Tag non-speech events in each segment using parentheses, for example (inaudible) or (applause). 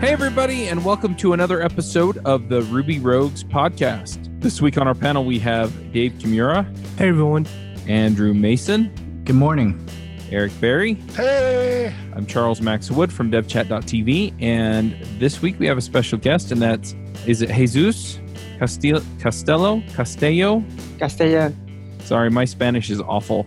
Hey, everybody, and welcome to another episode of the Ruby Rogues podcast. This week on our panel, we have Dave Kimura, Hey everyone. Andrew Mason, Good morning. Eric Berry. Hey! I'm Charles Max Wood from devchat.tv, and this week we have a special guest, and that's is it Jesus Castillo Castello Castello? Castellan. Sorry, my Spanish is awful.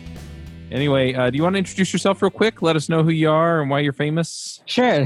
Anyway, uh, do you want to introduce yourself real quick? Let us know who you are and why you're famous. Sure.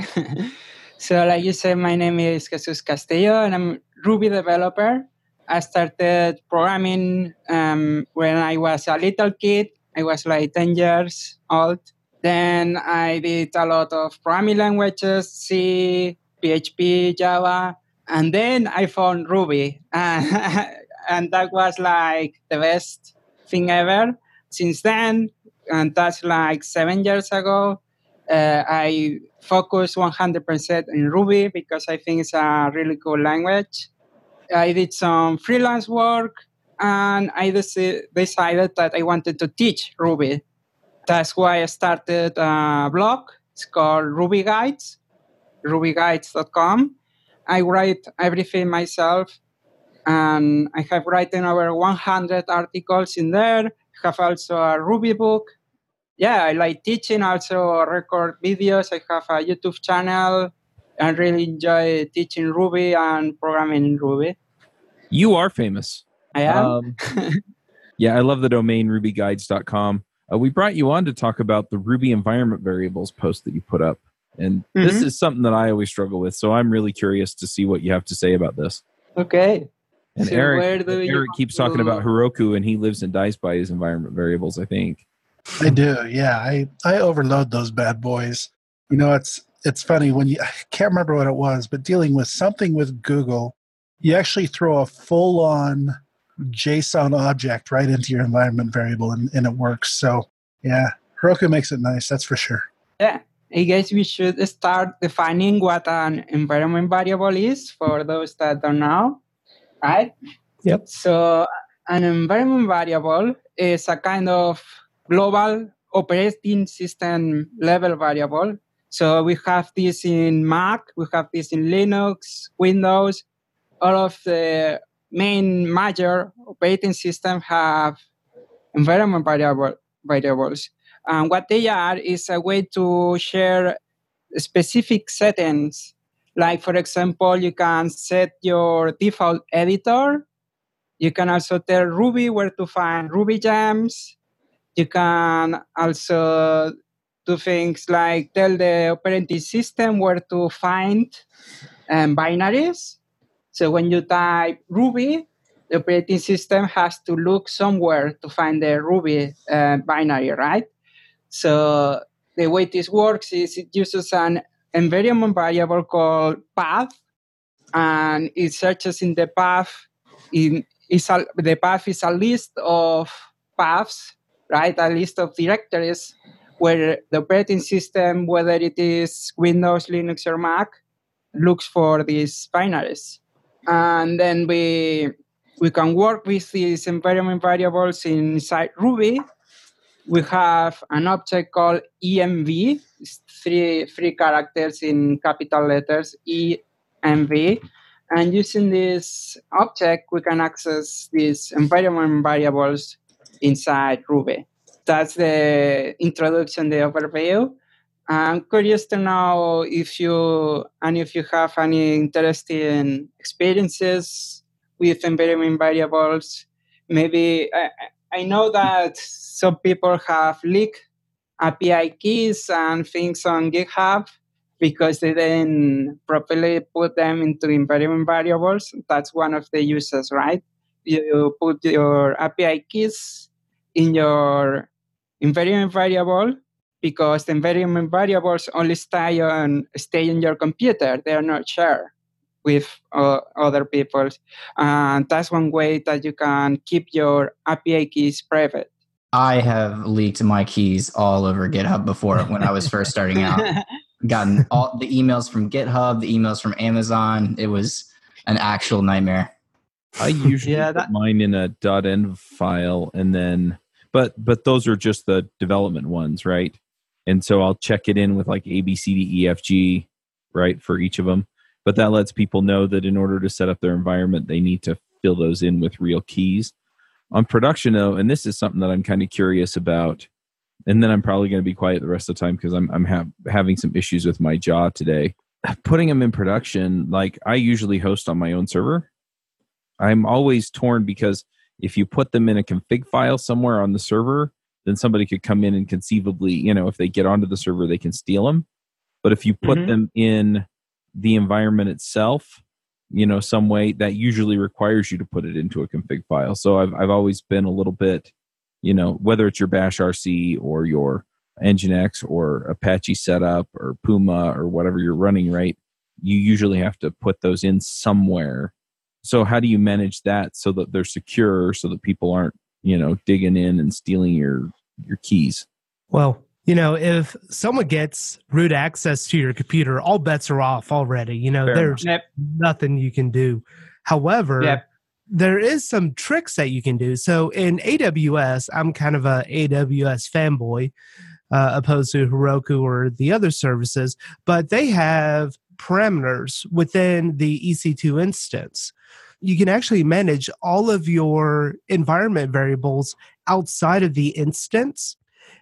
(laughs) so, like you said, my name is Jesus Castello, and I'm Ruby developer. I started programming um, when I was a little kid. I was like 10 years old. Then I did a lot of programming languages, C, PHP, Java, and then I found Ruby. (laughs) and that was like the best thing ever. Since then, and that's like seven years ago, uh, I focus 100% in Ruby because I think it's a really cool language. I did some freelance work and I deci- decided that I wanted to teach Ruby. That's why I started a blog. It's called Ruby Guides, rubyguides.com. I write everything myself and I have written over 100 articles in there. I have also a Ruby book yeah, I like teaching, also record videos. I have a YouTube channel. and really enjoy teaching Ruby and programming in Ruby. You are famous. I am. Um, (laughs) yeah, I love the domain rubyguides.com. Uh, we brought you on to talk about the Ruby environment variables post that you put up. And this Mhm. is something that I always struggle with. So I'm really curious to see what you have to say about this. okay. And So Eric, Eric keeps talking about Heroku and he lives and dies by his environment variables, I think. I do, yeah. I, I overload those bad boys. You know, it's it's funny when you I can't remember what it was, but dealing with something with Google, you actually throw a full on JSON object right into your environment variable and, and it works. So yeah, Heroku makes it nice, that's for sure. Yeah. I guess we should start defining what an environment variable is for those that don't know, right? Yep. So, an environment variable is a kind of global operating system level variable. So, we have this in Mac, we have this in Linux, Windows. All of the main major operating systems have environment variable, variables. And what they are is a way to share specific settings. Like, for example, you can set your default editor. You can also tell Ruby where to find Ruby gems. You can also do things like tell the operating system where to find um, binaries. So when you type Ruby, the operating system has to look somewhere to find the Ruby uh, binary, right? So the way this works is it uses an environment variable called path, and it searches in the path. In is a, the path is a list of paths, right? A list of directories where the operating system, whether it is Windows, Linux, or Mac, looks for these binaries, and then we we can work with these environment variables inside Ruby we have an object called env it's three three characters in capital letters env and using this object we can access these environment variables inside ruby that's the introduction the overview i'm curious to know if you and if you have any interesting experiences with environment variables maybe I, I know that some people have leaked API keys and things on GitHub because they didn't properly put them into environment variables. That's one of the uses, right? You put your API keys in your environment variable because the environment variables only stay on stay in your computer. They are not shared with uh, other people. And that's one way that you can keep your API keys private. I have leaked my keys all over GitHub before when I was first starting out. (laughs) Gotten all the emails from GitHub, the emails from Amazon. It was an actual nightmare. I usually yeah, that- put mine in a .env file and then but but those are just the development ones, right? And so I'll check it in with like A B C D E F G, right, for each of them. But that lets people know that in order to set up their environment, they need to fill those in with real keys. On production, though, and this is something that I'm kind of curious about, and then I'm probably going to be quiet the rest of the time because I'm I'm ha- having some issues with my jaw today. (laughs) Putting them in production, like I usually host on my own server. I'm always torn because if you put them in a config file somewhere on the server, then somebody could come in and conceivably, you know, if they get onto the server, they can steal them. But if you put mm-hmm. them in the environment itself, you know, some way that usually requires you to put it into a config file. So I've I've always been a little bit, you know, whether it's your Bash RC or your Nginx or Apache setup or Puma or whatever you're running, right? You usually have to put those in somewhere so how do you manage that so that they're secure so that people aren't you know digging in and stealing your your keys? Well you know if someone gets root access to your computer all bets are off already. You know Fair there's yep. nothing you can do. However yep. there is some tricks that you can do. So in aws i'm kind of a aws fanboy uh, opposed to heroku or the other services but they have parameters within the ec2 instance you can actually manage all of your environment variables outside of the instance.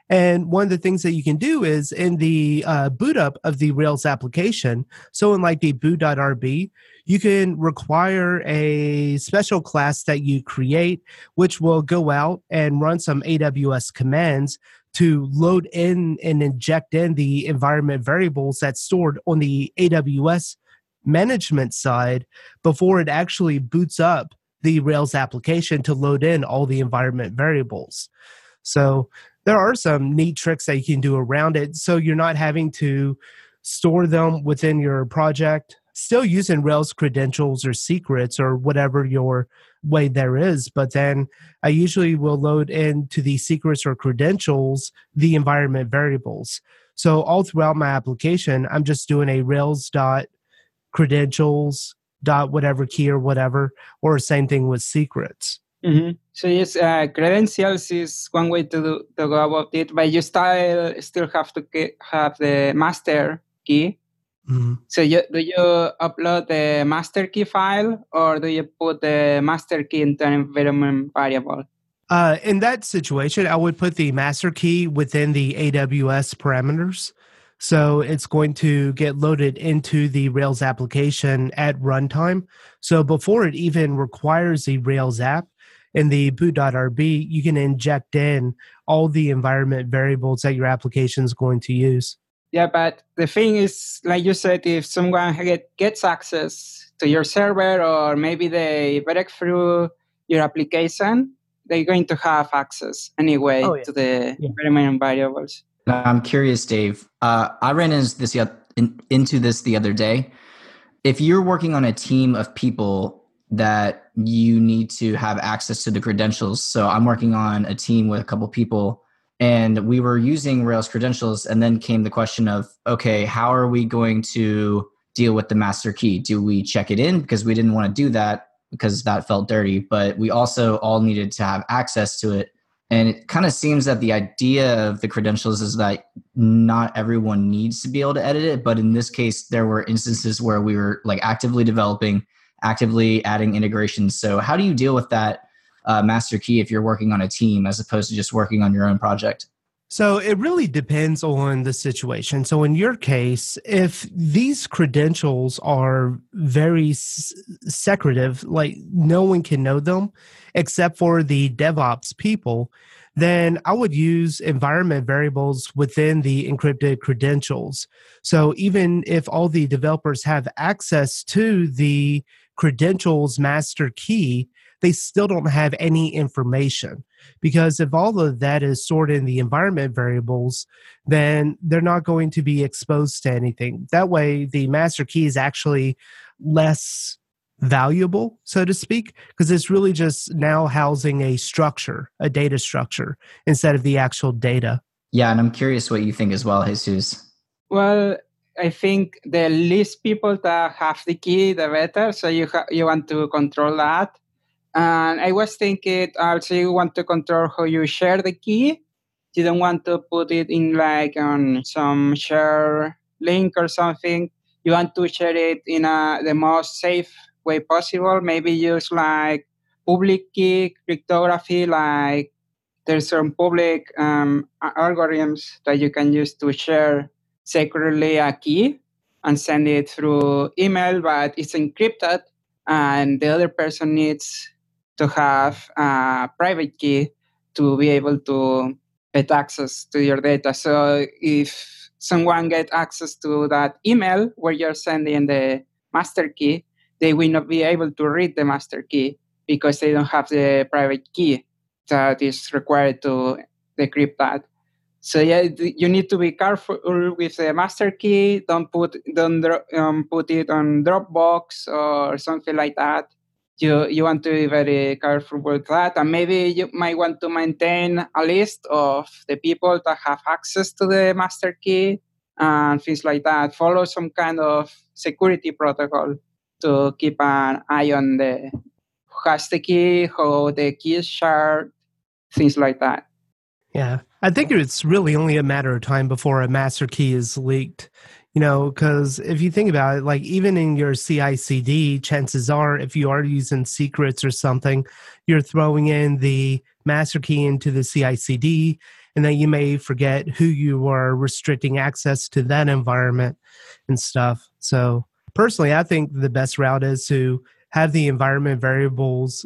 And one of the things that you can do is in the uh, boot up of the Rails application, so in like the boot.rb, you can require a special class that you create, which will go out and run some AWS commands to load in and inject in the environment variables that's stored on the AWS management side before it actually boots up the Rails application to load in all the environment variables. So there are some neat tricks that you can do around it so you're not having to store them within your project still using rails credentials or secrets or whatever your way there is but then i usually will load into the secrets or credentials the environment variables. So all throughout my application i'm just doing a rails dot credentials dot whatever key or whatever or same thing with secrets. Mm-hmm. so yes uh, credentials is one way to, do, to go about it but you still still have to get, have the master key mm-hmm. so you, do you upload the master key file or do you put the master key into an environment variable uh, in that situation, I would put the master key within the AWS parameters. So it's going to get loaded into the Rails application at runtime. So before it even requires the Rails app in the boot.rb, you can inject in all the environment variables that your application is going to use. Yeah, but the thing is, like you said, if someone get, gets access to your server or maybe they break through your application, they're going to have access anyway oh, yeah. to the yeah. environment variables. I'm curious, Dave. Uh, I ran into this in, into this the other day. If you're working on a team of people that you need to have access to the credentials, so I'm working on a team with a couple people, and we were using Rails credentials, and then came the question of, okay, how are we going to deal with the master key? Do we check it in because we didn't want to do that because that felt dirty, but we also all needed to have access to it and it kind of seems that the idea of the credentials is that not everyone needs to be able to edit it. But in this case, there were instances where we were like actively developing, actively adding integrations. So, how do you deal with that uh, master key if you're working on a team as opposed to just working on your own project? So it really depends on the situation. So in your case, if these credentials are very s- secretive, like no one can know them except for the DevOps people, then I would use environment variables within the encrypted credentials. So even if all the developers have access to the credentials master key, they still don't have any information. Because if all of that is stored in the environment variables, then they're not going to be exposed to anything. That way, the master key is actually less valuable, so to speak, because it's really just now housing a structure, a data structure, instead of the actual data. Yeah, and I'm curious what you think as well, Jesus. Well, I think the least people that have the key, the better. So you ha- you want to control that. And I was thinking also you want to control how you share the key. You don't want to put it in like on some share link or something. You want to share it in a, the most safe way possible. Maybe use like public key cryptography, like there's some public um, algorithms that you can use to share secretly a key and send it through email, but it's encrypted, and the other person needs to have a private key to be able to get access to your data. So if someone get access to that email where you're sending the master key, they will not be able to read the master key because they don't have the private key that is required to decrypt that. So yeah, you need to be careful with the master key. Don't put don't um, put it on Dropbox or something like that. You you want to be very careful with that, and maybe you might want to maintain a list of the people that have access to the master key and things like that. Follow some kind of security protocol to keep an eye on the who has the key, how the key is shared, things like that. Yeah. I think it's really only a matter of time before a master key is leaked. You know, because if you think about it, like even in your CI CD, chances are if you are using secrets or something, you're throwing in the master key into the CI CD, and then you may forget who you are restricting access to that environment and stuff. So, personally, I think the best route is to have the environment variables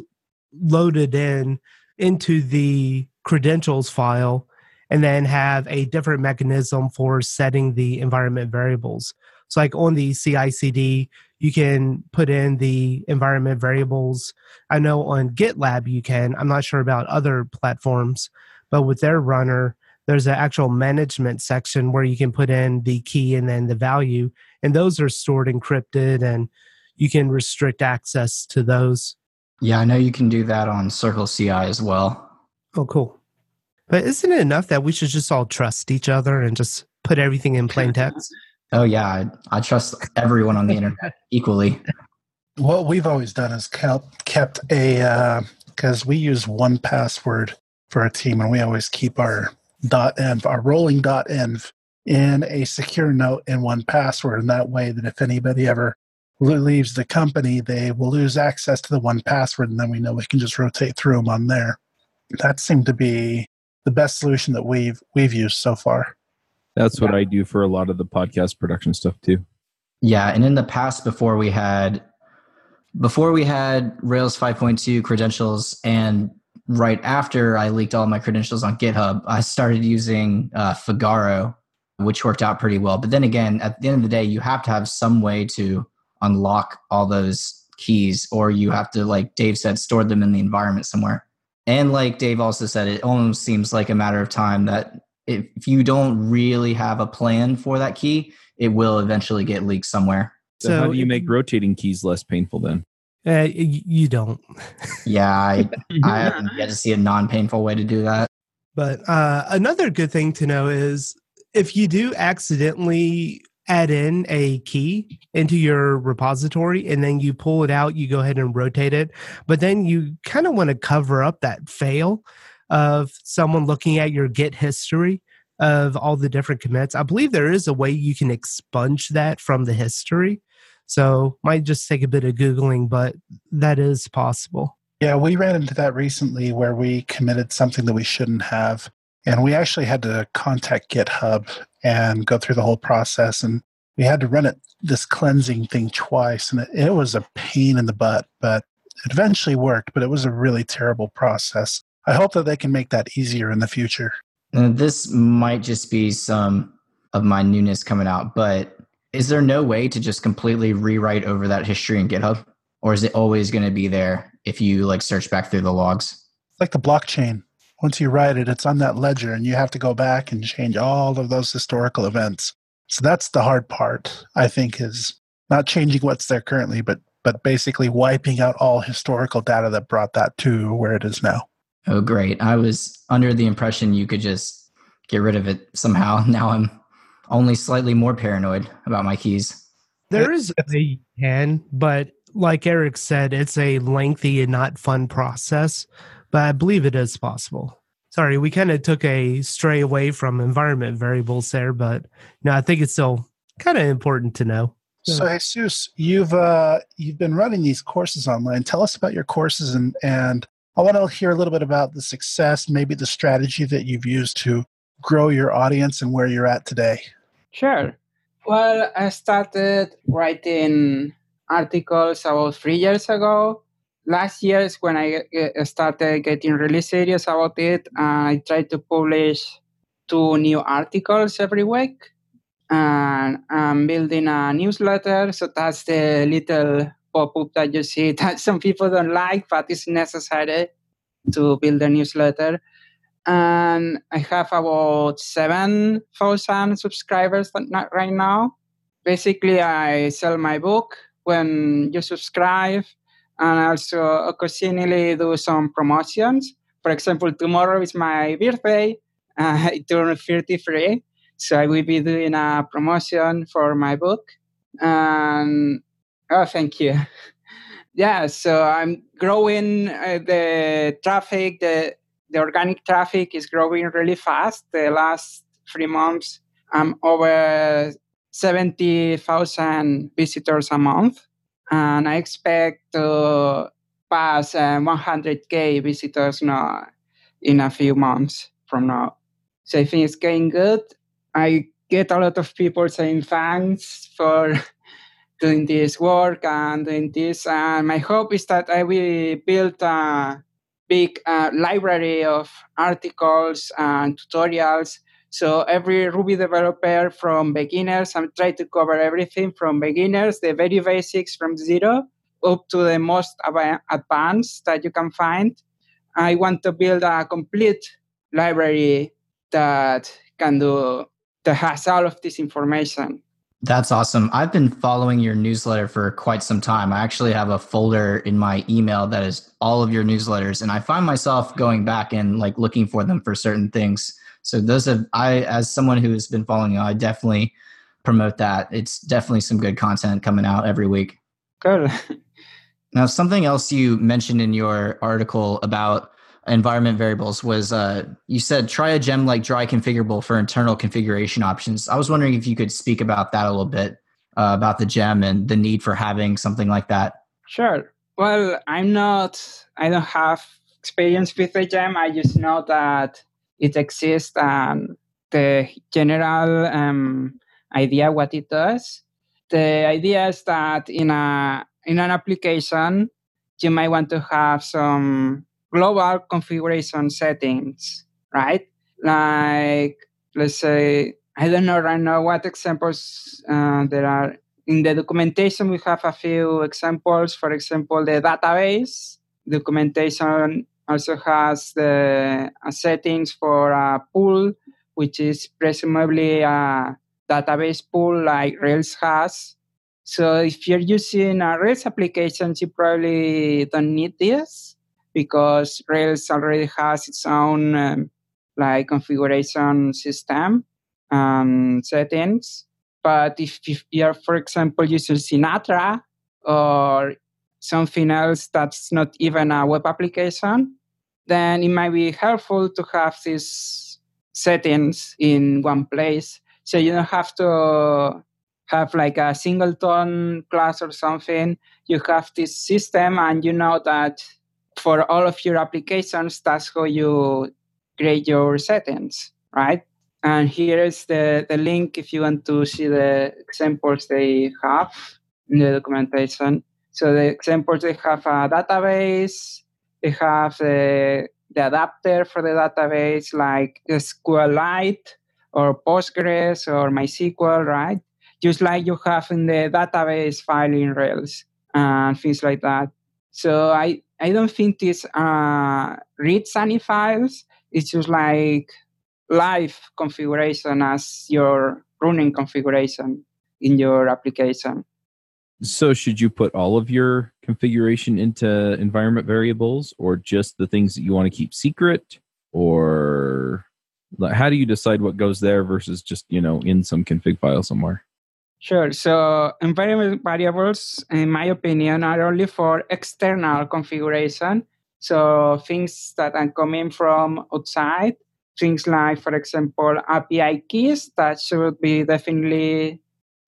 loaded in into the credentials file and then have a different mechanism for setting the environment variables. So, like on the CI CD, you can put in the environment variables. I know on GitLab you can. I'm not sure about other platforms, but with their runner, there's an actual management section where you can put in the key and then the value, and those are stored encrypted, and you can restrict access to those. Yeah, I know you can do that on Circle CI as well. Oh, cool. But isn't it enough that we should just all trust each other and just put everything in plain text? (laughs) oh yeah, I, I, trust everyone on the internet (laughs) equally. What we've always done is kept kept a because uh, we use 1Password for a team, and we always keep our dot .env, our rolling dot .env, in a secure note in 1Password, and that way that if anybody ever leaves the company, they will lose access to the 1Password, and then we know we can just rotate through them on there. That seemed to be the best solution that we've we've used so far. That's what yeah. I do for a lot of the podcast production stuff too. Yeah, and in the past before we had before we had Rails 5.2 credentials and right after I leaked all my credentials on GitHub, I started using uh, Figaro, which worked out pretty well. But then again, at the end of the day, you have to have some way to unlock all those keys, or you have to, like Dave said, store them in the environment somewhere. And like Dave also said, it almost seems like a matter of time that if you don't really have a plan for that key, it will eventually get leaked somewhere. So, so how do you make rotating keys less painful then? Uh, you don't. (laughs) yeah, I, (laughs) I haven't yet to see a non-painful way to do that. But uh, another good thing to know is if you do accidentally add in a key into your repository and then you pull it out, you go ahead and rotate it. But then you kind of want to cover up that fail of someone looking at your Git history of all the different commits. I believe there is a way you can expunge that from the history. So might just take a bit of Googling, but that is possible. Yeah, we ran into that recently where we committed something that we shouldn't have And we actually had to contact GitHub and go through the whole process. And we had to run it this cleansing thing twice. And it, it was a pain in the butt, but it eventually worked. But it was a really terrible process. I hope that they can make that easier in the future. And this might just be some of my newness coming out, but is there no way to just completely rewrite over that history in GitHub? Or is it always going to be there if you like search back through the logs? It's like the blockchain. Once you write it, it's on that ledger and you have to go back and change all of those historical events. So that's the hard part, I think, is not changing what's there currently, but but basically wiping out all historical data that brought that to where it is now. Oh great. I was under the impression you could just get rid of it somehow. (laughs) Now I'm only slightly more paranoid about my keys. There is a you can, but like Eric said, it's a lengthy and not fun process. But I believe it is possible. Sorry, we kind of took a stray away from environment variables there, but no, I think it's still kind of important to know. So Jesus, you've uh, you've been running these courses online. Tell us about your courses and and I want to hear a little bit about the success, maybe the strategy that you've used to grow your audience and where you're at today. Sure. Well, I started writing articles about three years ago. Last year is when I uh, started getting really serious about it. I tried to publish two new articles every week. And I'm building a newsletter. So that's the little pop up that you see (laughs) that some people don't like, but it's necessary to build a newsletter and I have about 7,000 subscribers right now. Basically, I sell my book when you subscribe, and also occasionally do some promotions. For example, tomorrow is my birthday. Uh, (laughs) I turn 33, so I will be doing a promotion for my book. And oh, thank you. (laughs) yeah, so I'm growing uh, the traffic, the the organic traffic is growing really fast. The last three months, I'm over 70,000 visitors a month. And I expect to pass uh, 100K visitors now in a few months from now. So I think it's going good. I get a lot of people saying thanks for (laughs) doing this work and doing this. And my hope is that I will build a big uh, library of articles and tutorials. So every Ruby developer from beginners, I'm trying to cover everything from beginners, the very basics from zero, up to the most advanced that you can find. I want to build a complete library that can do that has all of this information. That's awesome. I've been following your newsletter for quite some time. I actually have a folder in my email that is all of your newsletters, and I find myself going back and like looking for them for certain things. So those have I, as someone who has been following you, I definitely promote that. It's definitely some good content coming out every week. Good. (laughs) now, something else you mentioned in your article about environment variables was uh, you said try a gem like dry configurable for internal configuration options. I was wondering if you could speak about that a little bit uh, about the gem and the need for having something like that. Sure. Well, I'm not, I don't have experience with the gem. I just know that it exists and the general um, idea what it does. The idea is that in a in an application, you might want to have some global configuration settings, right? Like, let's say, I don't know right now what examples uh, there are. In the documentation, we have a few examples. For example, the database documentation also has the uh, settings for a pool, which is presumably a database pool like Rails has. So if you're using a Rails application, you probably don't need this because Rails already has its own um, like configuration system and settings. But if, if you're, for example, using Sinatra or something else that's not even a web application, then it might be helpful to have these settings in one place. So you don't have to have like a singleton class or something. You have this system and you know that for all of your applications, that's how you create your settings, right? And here is the, the link if you want to see the examples they have in the documentation. So the examples they have a database, they have the, the adapter for the database like SQLite or Postgres or MySQL, right? Just like you have in the database file in Rails and things like that. So I, I don't think these uh, read any files. It's just like live configuration as your running configuration in your application. So, should you put all of your configuration into environment variables or just the things that you want to keep secret? Or how do you decide what goes there versus just, you know, in some config file somewhere? Sure. So, environment variables, in my opinion, are only for external configuration. So, things that are coming from outside things like, for example, API keys that should be definitely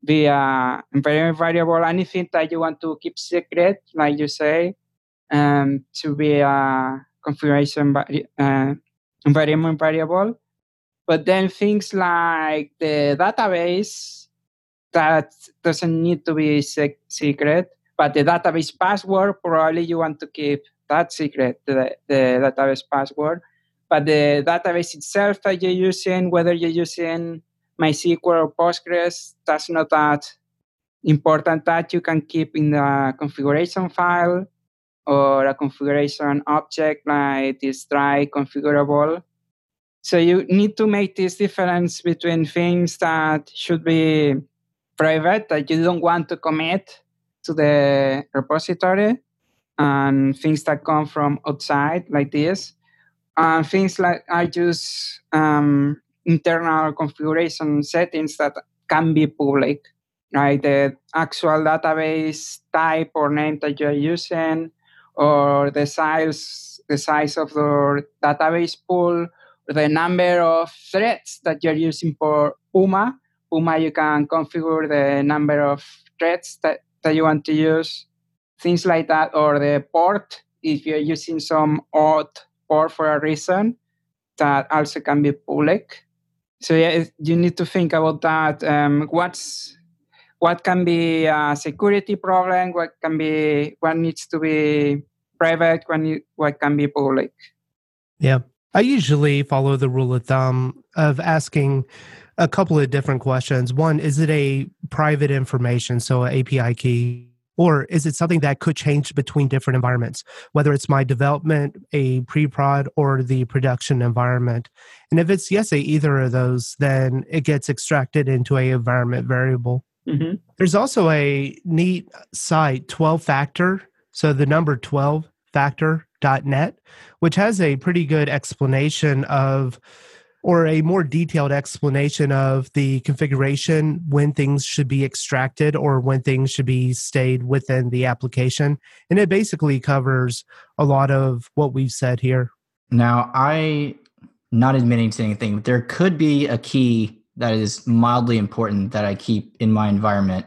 be a environment variable. Anything that you want to keep secret, like you say, um, to be a configuration uh, environment variable. But then things like the database that doesn't need to be sec- secret, but the database password probably you want to keep that secret, the, the database password. But the database itself that you're using, whether you're using MySQL or Postgres, that's not that important that you can keep in the configuration file or a configuration object like this dry configurable. So you need to make this difference between things that should be private that you don't want to commit to the repository and things that come from outside like this and things like I use um, internal configuration settings that can be public, right? The actual database type or name that you're using, or the size, the size of the database pool, the number of threads that you're using for Puma. Puma, you can configure the number of threads that, that you want to use, things like that, or the port if you're using some odd port for a reason that also can be public. So yeah, you need to think about that. Um, what's what can be a security problem? What can be what needs to be private? What what can be public? Yeah, I usually follow the rule of thumb of asking a couple of different questions. One, is it a private information, so an API key? Or is it something that could change between different environments, whether it's my development, a pre prod, or the production environment? And if it's yes, a either of those, then it gets extracted into a environment variable. Mm-hmm. There's also a neat site, 12 factor. So the number 12 factor.net, which has a pretty good explanation of or a more detailed explanation of the configuration when things should be extracted or when things should be stayed within the application. And it basically covers a lot of what we've said here. Now, I not admitting to anything, but there could be a key that is mildly important that I keep in my environment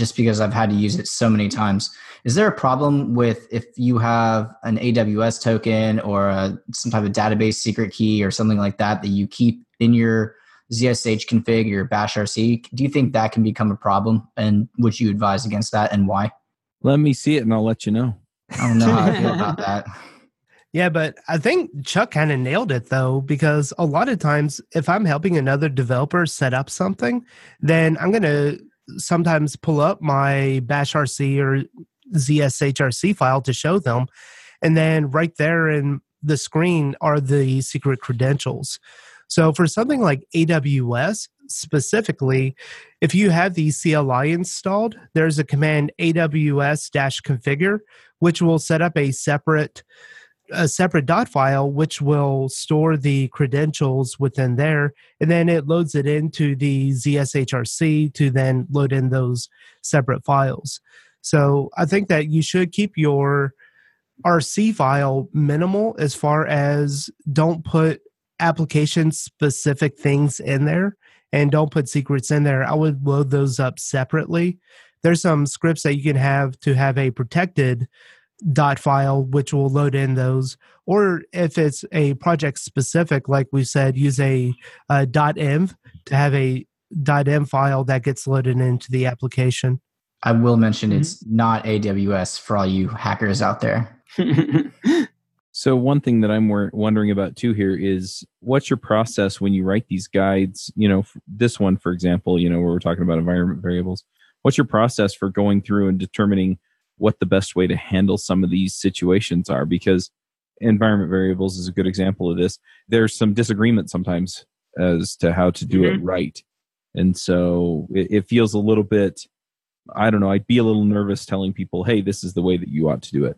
just because I've had to use it so many times. Is there a problem with if you have an AWS token or a, some type of database secret key or something like that that you keep in your ZSH config, your bash RC? Do you think that can become a problem? And would you advise against that and why? Let me see it and I'll let you know. I don't know how I feel (laughs) about that. Yeah, but I think Chuck kind of nailed it though, because a lot of times if I'm helping another developer set up something, then I'm going to sometimes pull up my bash RC or ZSHRC file to show them. And then right there in the screen are the secret credentials. So for something like AWS specifically, if you have the CLI installed, there's a command AWS configure, which will set up a separate a separate dot file which will store the credentials within there and then it loads it into the zshrc to then load in those separate files. So i think that you should keep your rc file minimal as far as don't put application specific things in there and don't put secrets in there. I would load those up separately. There's some scripts that you can have to have a protected dot file, which will load in those. Or if it's a project specific, like we said, use a, a dot env to have a dot env file that gets loaded into the application. I will mention mm-hmm. it's not AWS for all you hackers out there. (laughs) so one thing that I'm wondering about too here is what's your process when you write these guides? You know, this one, for example, you know, where we're talking about environment variables. What's your process for going through and determining what the best way to handle some of these situations are? Because environment variables is a good example of this. There's some disagreement sometimes as to how to do mm-hmm. it right. And so it, it feels a little bit I don't know, I'd be a little nervous telling people, hey, this is the way that you ought to do it.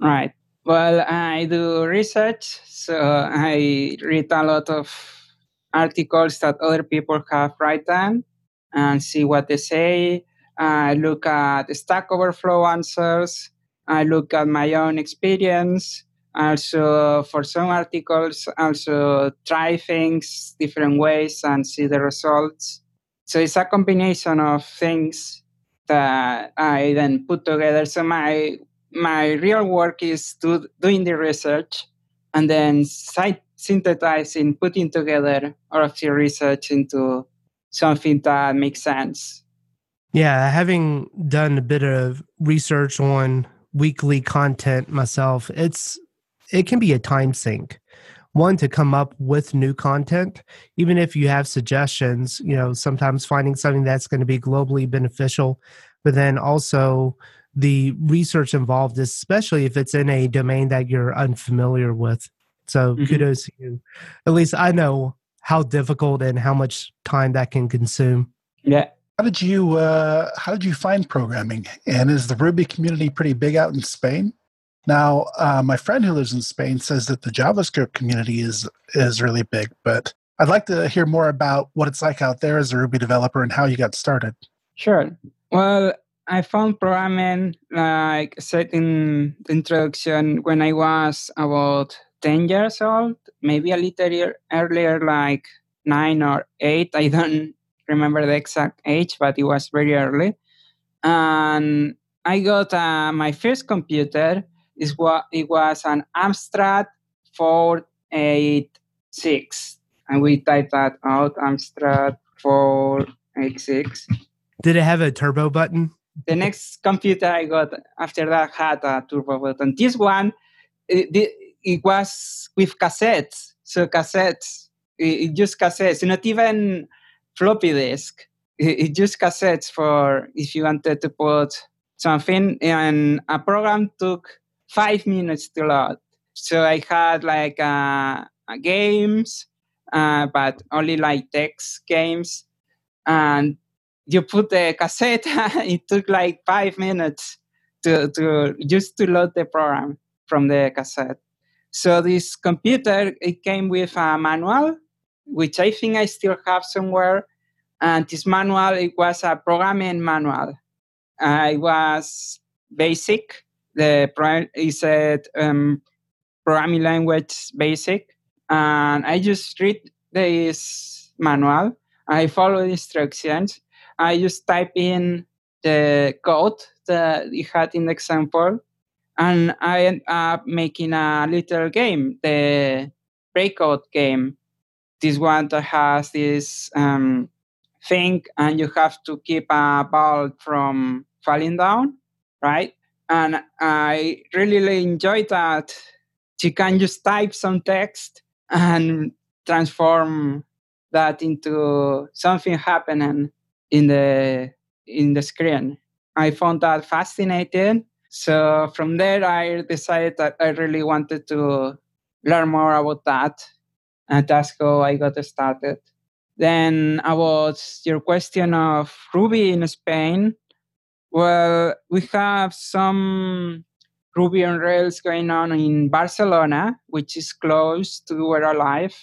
Right. Well, I do research, so I read a lot of articles that other people have written and see what they say. I look at Stack Overflow answers. I look at my own experience. Also, for some articles, also try things different ways and see the results. So it's a combination of things that I then put together. So my my real work is to doing the research and then site synthesizing, putting together all of the research into something that makes sense. Yeah, having done a bit of research on weekly content myself, it's it can be a time sink. One to come up with new content, even if you have suggestions, you know, sometimes finding something that's going to be globally beneficial but then also the research involved, especially if it's in a domain that you're unfamiliar with. So mm-hmm. kudos to you. At least I know how difficult and how much time that can consume. Yeah. How did you uh, how did you find programming? And is the Ruby community pretty big out in Spain? Now, uh, my friend who lives in Spain says that the JavaScript community is is really big, but I'd like to hear more about what it's like out there as a Ruby developer and how you got started. Sure. Well, I found programming like said in the introduction when I was about 10 years old, maybe a little earlier, like nine or eight. I don't remember the exact age, but it was very early. And I got uh, my first computer. Is what it was an Amstrad 486, and we typed that out Amstrad 486 did it have a turbo button? The next computer I got after that had a turbo button. This one, it, it was with cassettes. So cassettes, it, it just cassettes, not even floppy disk. It, just cassettes for if you wanted to put something. And a program took five minutes to load. So I had like uh, games, uh, but only like text games. And you put the cassette, (laughs) it took like five minutes to, to just to load the program from the cassette. So this computer, it came with a manual, which I think I still have somewhere. And this manual, it was a programming manual. Uh, it was basic. The program is a um, programming language basic. And I just read this manual. I follow the instructions I just type in the code that you had in the example, and I end up making a little game, the breakout game. This one that has this um, thing, and you have to keep a ball from falling down, right? And I really, really enjoyed that. You can just type some text and transform that into something happening in the in the screen. I found that fascinating. So from there, I decided that I really wanted to learn more about that, and that's how I got started. Then about your question of Ruby in Spain, well, we have some Ruby on Rails going on in Barcelona, which is close to where I live.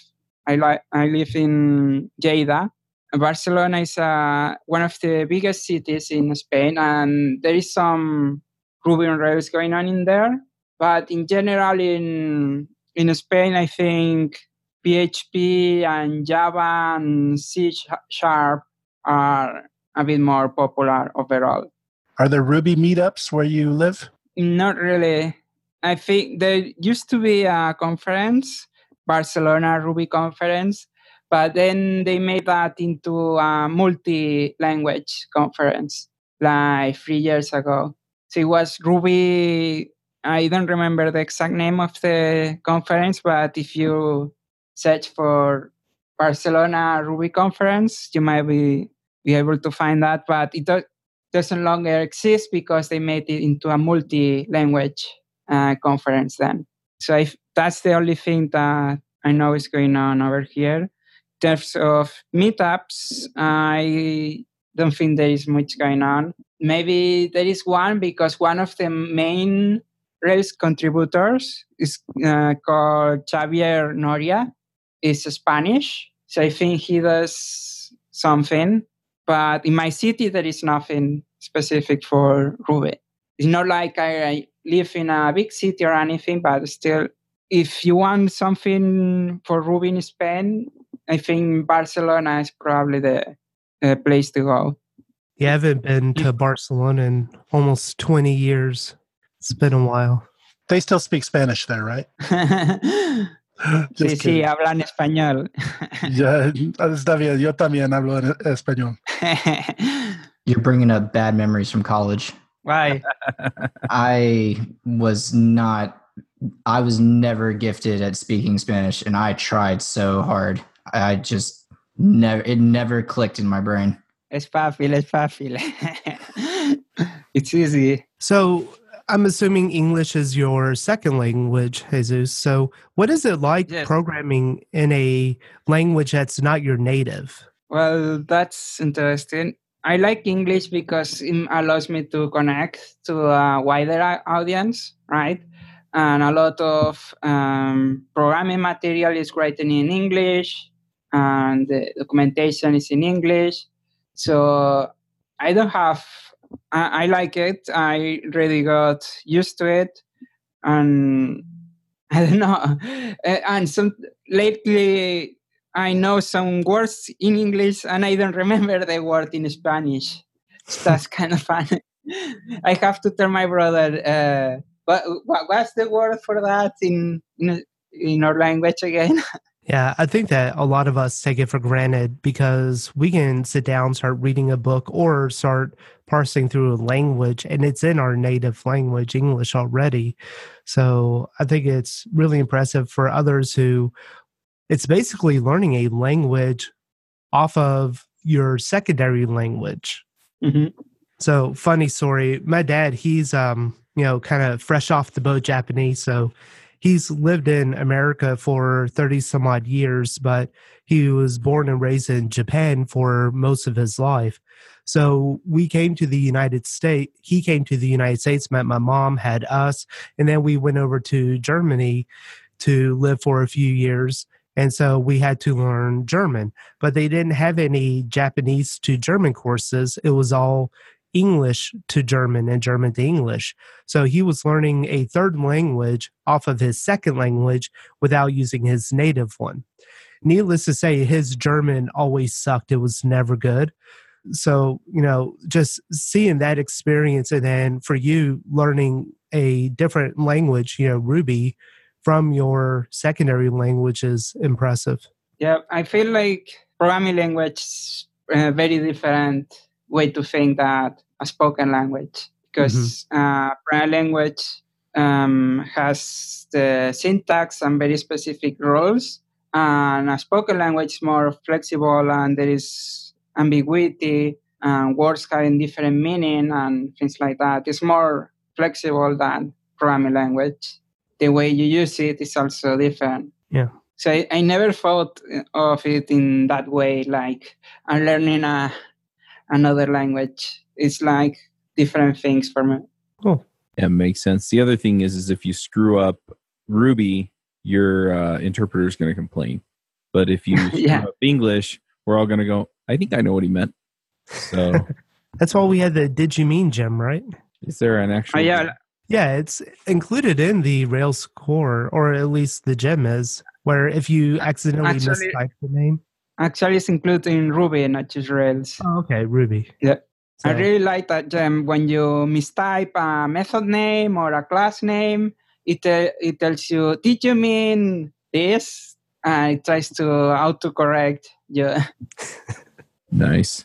I, li- I live in Lleida. Barcelona is uh, one of the biggest cities in Spain, and there is some Ruby on Rails going on in there. But in general, in in Spain, I think PHP and Java and C Sharp are a bit more popular overall. Are there Ruby meetups where you live? not really. I think there used to be a conference, Barcelona Ruby conference, but then they made that into a multi-language conference like three years ago. So it was Ruby. I don't remember the exact name of the conference, but if you search for Barcelona Ruby conference, you might be be able to find that. But it do- doesn't longer exist because they made it into a multi-language uh, conference then. So if that's the only thing that I know is going on over here. In terms of meetups, I don't think there is much going on. Maybe there is one because one of the main Rails contributors is uh, called Xavier Noria, is Spanish. So I think he does something. But in my city, there is nothing specific for Ruby. It's not like I, I live in a big city or anything, but still, if you want something for Ruby in Spain, I think Barcelona is probably the, the place to go. You haven't been to Barcelona in almost 20 years. It's been a while. They still speak Spanish there, right? (laughs) sí, sí, hablan español. (laughs) ya, ah, está bien, yo también hablo en español. (laughs) You're bringing up bad memories from college. Why? (laughs) I was not, I was never gifted at speaking Spanish, and I tried so hard. I just never, it never clicked in my brain. Es fácil, es fácil. it's easy. So, I'm assuming English is your second language, Jesus. So, what is it like yes. programming in a language that's not your native? Well, that's interesting. I like English because it allows me to connect to a wider audience, right? And a lot of um, programming material is written in English, and the documentation is in English. So I don't have I, I like it. I really got used to it, and (laughs) I don't know. And some lately, I know some words in English, and I don't remember the word in Spanish. So that's (laughs) kind of funny. I have to tell my brother. Uh, what, what what's the word for that in in, in our language again? (laughs) Yeah, I think that a lot of us take it for granted because we can sit down, start reading a book, or start parsing through a language, and it's in our native language, English, already. So I think it's really impressive for others who it's basically learning a language off of your secondary language. Mm-hmm. So, funny story my dad, he's, um, you know, kind of fresh off the boat Japanese. So, he's lived in America for 30 some odd years, but he was born and raised in Japan for most of his life. So we came to the United States. He came to the United States, met my mom, had us, and then we went over to Germany to live for a few years. And so we had to learn German, but they didn't have any Japanese to German courses. It was all English to German and German to English. So he was learning a third language off of his second language without using his native one. Needless to say, his German always sucked. It was never good. So, you know, just seeing that experience and then for you learning a different language, you know, Ruby from your secondary language is impressive. Yeah, I feel like programming language is uh, very different way to think that a spoken language because mm-hmm. uh, language um, has the syntax and very specific rules and a spoken language is more flexible and there is ambiguity and words having different meaning and things like that. It's more flexible than programming language. The way you use it is also different. Yeah. So I, I never thought of it in that way like i'm learning a another language. It's like different things for me. Cool. Yeah, makes sense. The other thing is, is if you screw up Ruby, your uh, interpreter is going to complain. But if you (laughs) yeah. up English, we're all going to go. I think I know what he meant. So (laughs) that's why we had the Did You Mean gem, right? Is there an actual? Uh, yeah, yeah, it's included in the Rails core, or at least the gem is. Where if you accidentally Actually, mistype the name, Actually, it's included in Ruby, not just Rails. Oh, okay, Ruby. Yeah. So. I really like that gem when you mistype a method name or a class name. It uh, it tells you, did you mean this? And it tries to autocorrect you. (laughs) nice.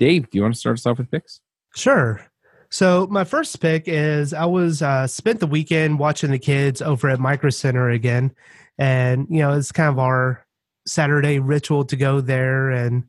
Dave, do you want to start us off with picks? Sure. So my first pick is I was uh, spent the weekend watching the kids over at Micro Center again, and you know it's kind of our Saturday ritual to go there and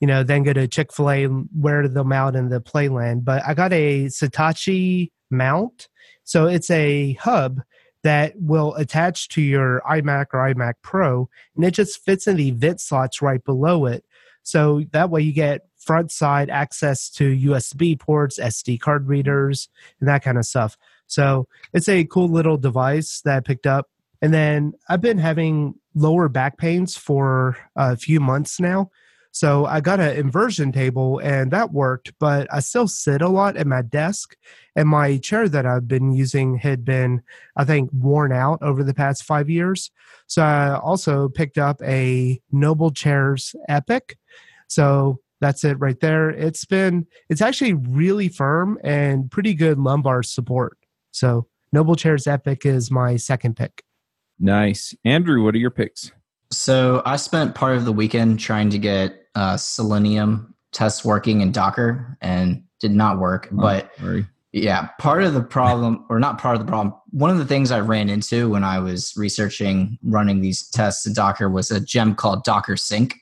you know then go to Chick Fil A and wear them out in the playland. But I got a Satechi mount, so it's a hub that will attach to your iMac or iMac Pro, and it just fits in the vent slots right below it. So that way you get front side access to USB ports, SD card readers, and that kind of stuff. So it's a cool little device that I picked up. And then I've been having lower back pains for a few months now. So I got an inversion table and that worked, but I still sit a lot at my desk. And my chair that I've been using had been, I think, worn out over the past five years. So I also picked up a Noble Chairs Epic. So that's it right there. It's been it's actually really firm and pretty good lumbar support. So Noble Chairs Epic is my second pick. Nice. Andrew, what are your picks? So I spent part of the weekend trying to get uh, Selenium tests working in Docker and did not work. Oh, but sorry. yeah, part of the problem, or not part of the problem, one of the things I ran into when I was researching running these tests in Docker was a gem called Docker Sync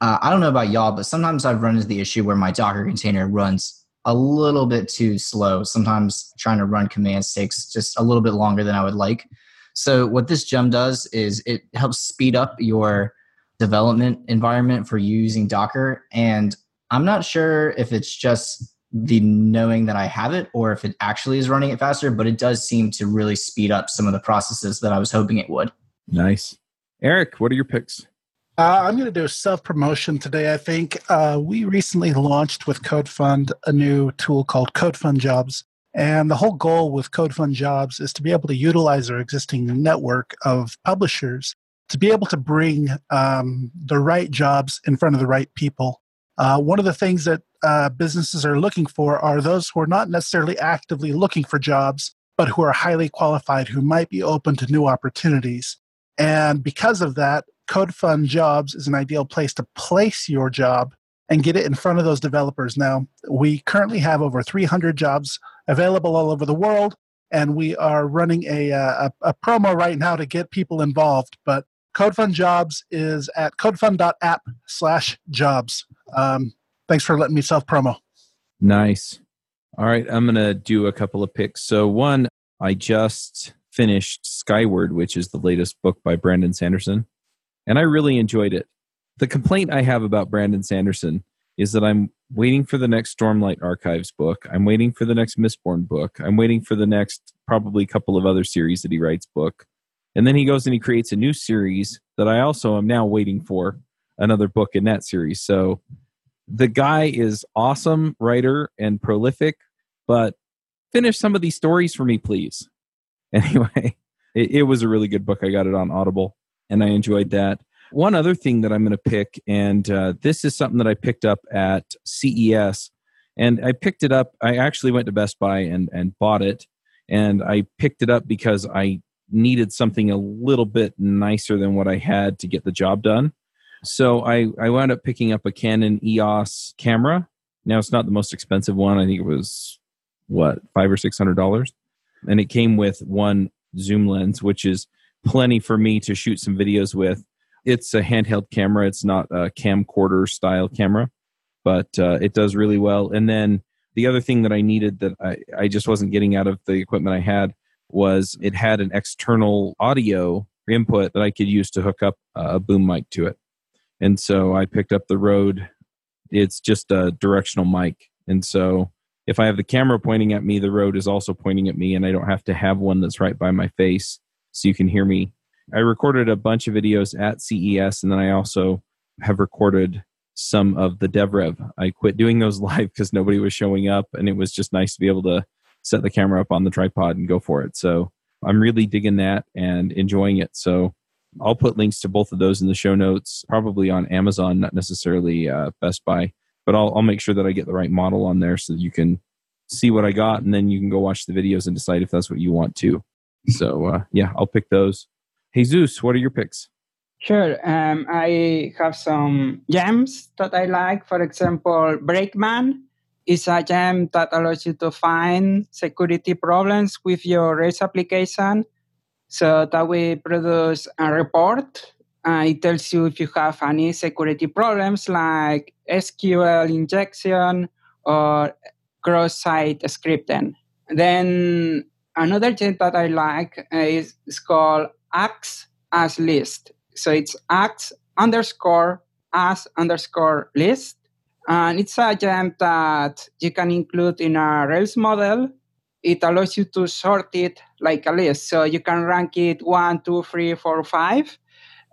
uh, I don't know about y'all, but sometimes I've run into the issue where my Docker container runs a little bit too slow. Sometimes trying to run commands takes just a little bit longer than I would like. So what this gem does is it helps speed up your development environment for using Docker. And I'm not sure if it's just the knowing that I have it or if it actually is running it faster, but it does seem to really speed up some of the processes that I was hoping it would. Nice. Eric, what are your picks? Uh, I'm going to do a self promotion today. I think uh, we recently launched with CodeFund a new tool called CodeFund Jobs. And the whole goal with CodeFund Jobs is to be able to utilize our existing network of publishers to be able to bring um, the right jobs in front of the right people. Uh, one of the things that uh, businesses are looking for are those who are not necessarily actively looking for jobs, but who are highly qualified, who might be open to new opportunities. And because of that, CodeFund Jobs is an ideal place to place your job and get it in front of those developers. Now, we currently have over 300 jobs available all over the world, and we are running a, uh, a, a promo right now to get people involved. But CodeFund Jobs is at codefund.app slash jobs. Um, thanks for letting me self promo. Nice. All right, I'm going to do a couple of picks. So, one, I just finished Skyward, which is the latest book by Brandon Sanderson and I really enjoyed it. The complaint I have about Brandon Sanderson is that I'm waiting for the next Stormlight Archives book. I'm waiting for the next Mistborn book. I'm waiting for the next probably couple of other series that he writes book. And then he goes and he creates a new series that I also am now waiting for another book in that series. So the guy is awesome writer and prolific, but finish some of these stories for me, please. (laughs) Anyway, it, it was a really good book. I got it on Audible and I enjoyed that. One other thing that I'm going to pick, and uh, this is something that I picked up at CES, and I picked it up. I actually went to Best Buy and and bought it, and I picked it up because I needed something a little bit nicer than what I had to get the job done. So I I wound up picking up a Canon EOS camera. Now it's not the most expensive one. I think it was what five or six hundred dollars, and it came with one zoom lens, which is plenty for me to shoot some videos with. It's a handheld camera; it's not a camcorder style camera, but uh, it does really well. And then the other thing that I needed that I, I just wasn't getting out of the equipment I had was it had an external audio input that I could use to hook up a boom mic to it. And so I picked up the Rode. It's just a directional mic. And so if I have the camera pointing at me, the Rode is also pointing at me, and I don't have to have one that's right by my face so you can hear me. I recorded a bunch of videos at CES, and then I also have recorded some of the DevRev. I quit doing those (laughs) live because nobody was showing up, and it was just nice to be able to set the camera up on the tripod and go for it. So I'm really digging that and enjoying it. So I'll put links to both of those in the show notes, probably on Amazon, not necessarily uh, Best Buy, but I'll, I'll make sure that I get the right model on there so you can see what I got and then you can go watch the videos and decide if that's what you want to. So uh, yeah, I'll pick those. Jesus, what are your picks? Sure. Um, I have some gems that I like. For example, Brakeman is a gem that allows you to find security problems with your Rails application. So that we produce a report. Uh, it tells you if you have any security problems like SQL injection or cross-site scripting. Then another gem that I like is, is called acts as list. So it's acts underscore as underscore list. And it's a gem that you can include in a Rails model. It allows you to sort it like a list. So you can rank it one, two, three, four, five.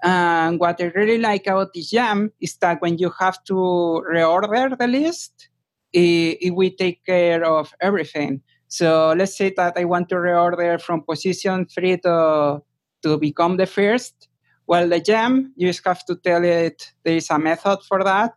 And what I really like about this gem is that when you have to reorder the list, it, it will take care of everything. So let's say that I want to reorder from position three to, to become the first. Well, the gem, you just have to tell it there is a method for that.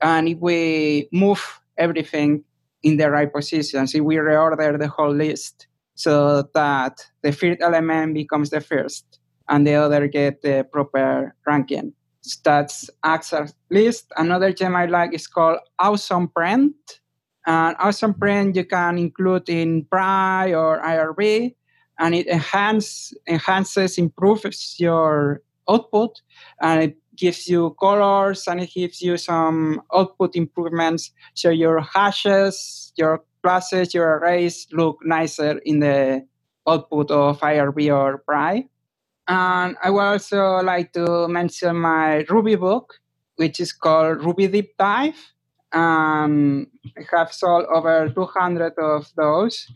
And if we move everything in the right positions, if we reorder the whole list so that the first element becomes the first and the other get the proper ranking. So that's acts as list. Another gem I like is called Awesome Print. And Awesome Print you can include in Pry or IRB, and it enhance, enhances, improves your output, and it gives you colors and it gives you some output improvements. So your hashes, your classes, your arrays look nicer in the output of IRB or Pry. And I would also like to mention my Ruby book, which is called Ruby Deep Dive. Um, I have sold over 200 of those.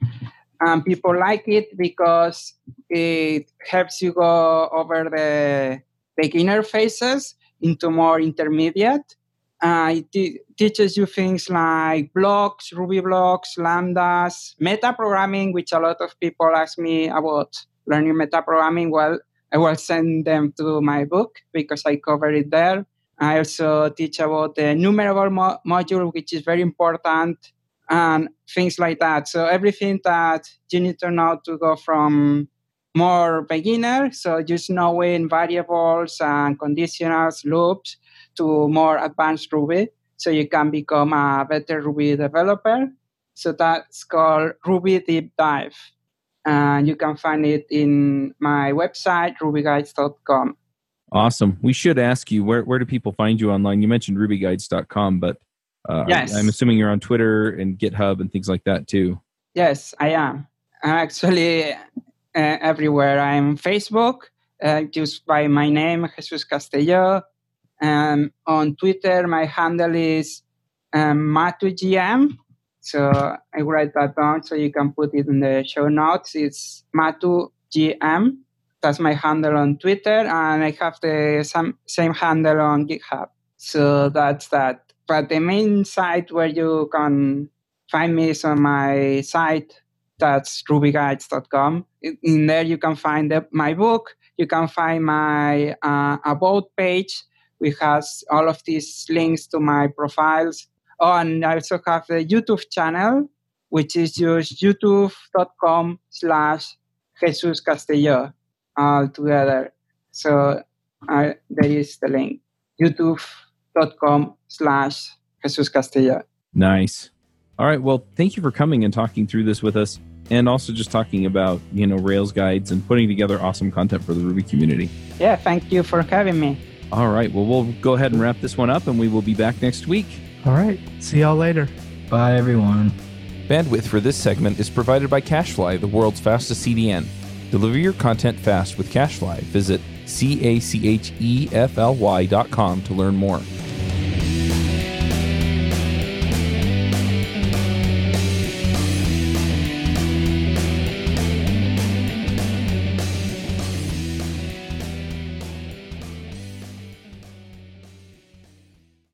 And people like it because it helps you go over the beginner phases into more intermediate. Uh, it teaches you things like blocks, Ruby blocks, lambdas, meta programming, which a lot of people ask me about learning meta programming. Well, I will send them to my book because I cover it there. I also teach about the Enumerable mo- module, which is very important, and things like that. So everything that you need to know to go from more beginner, so just knowing variables and conditionals, loops, to more advanced Ruby, so you can become a better Ruby developer. So that's called Ruby Deep Dive. And you can find it in my website rubyguides.com awesome. We should ask you where, where do people find you online? You mentioned rubyguides.com but uh, yes. I, am assuming you're on twitter and github and things like that too yes i am i'm actually uh, everywhere i'm facebook uh, just by my name jesus castello um, on twitter my handle is um, matugm so I write that down so you can put it in the show notes. It's Matu GM. That's my handle on Twitter, and I have the same, same handle on GitHub. So that's that. But the main site where you can find me is on my site. That's rubyguides.com. In there, you can find the, my book. You can find my uh, about page, which has all of these links to my profiles Oh, and I also have a YouTube channel, which is just youtube.com slash Jesus Castello all together. So uh, there is the link, youtube.com slash Jesus Castello. Nice. All right. Well, thank you for coming and talking through this with us and also just talking about, you know, Rails guides and putting together awesome content for the Ruby community. Yeah, thank you for having me. All right. Well, we'll go ahead and wrap this one up and we will be back next week. All right. See y'all later. Bye, everyone. Bandwidth for this segment is provided by CacheFly, the world's fastest CDN. Deliver your content fast with CacheFly. Visit C A C H E F L Y dot com to learn more.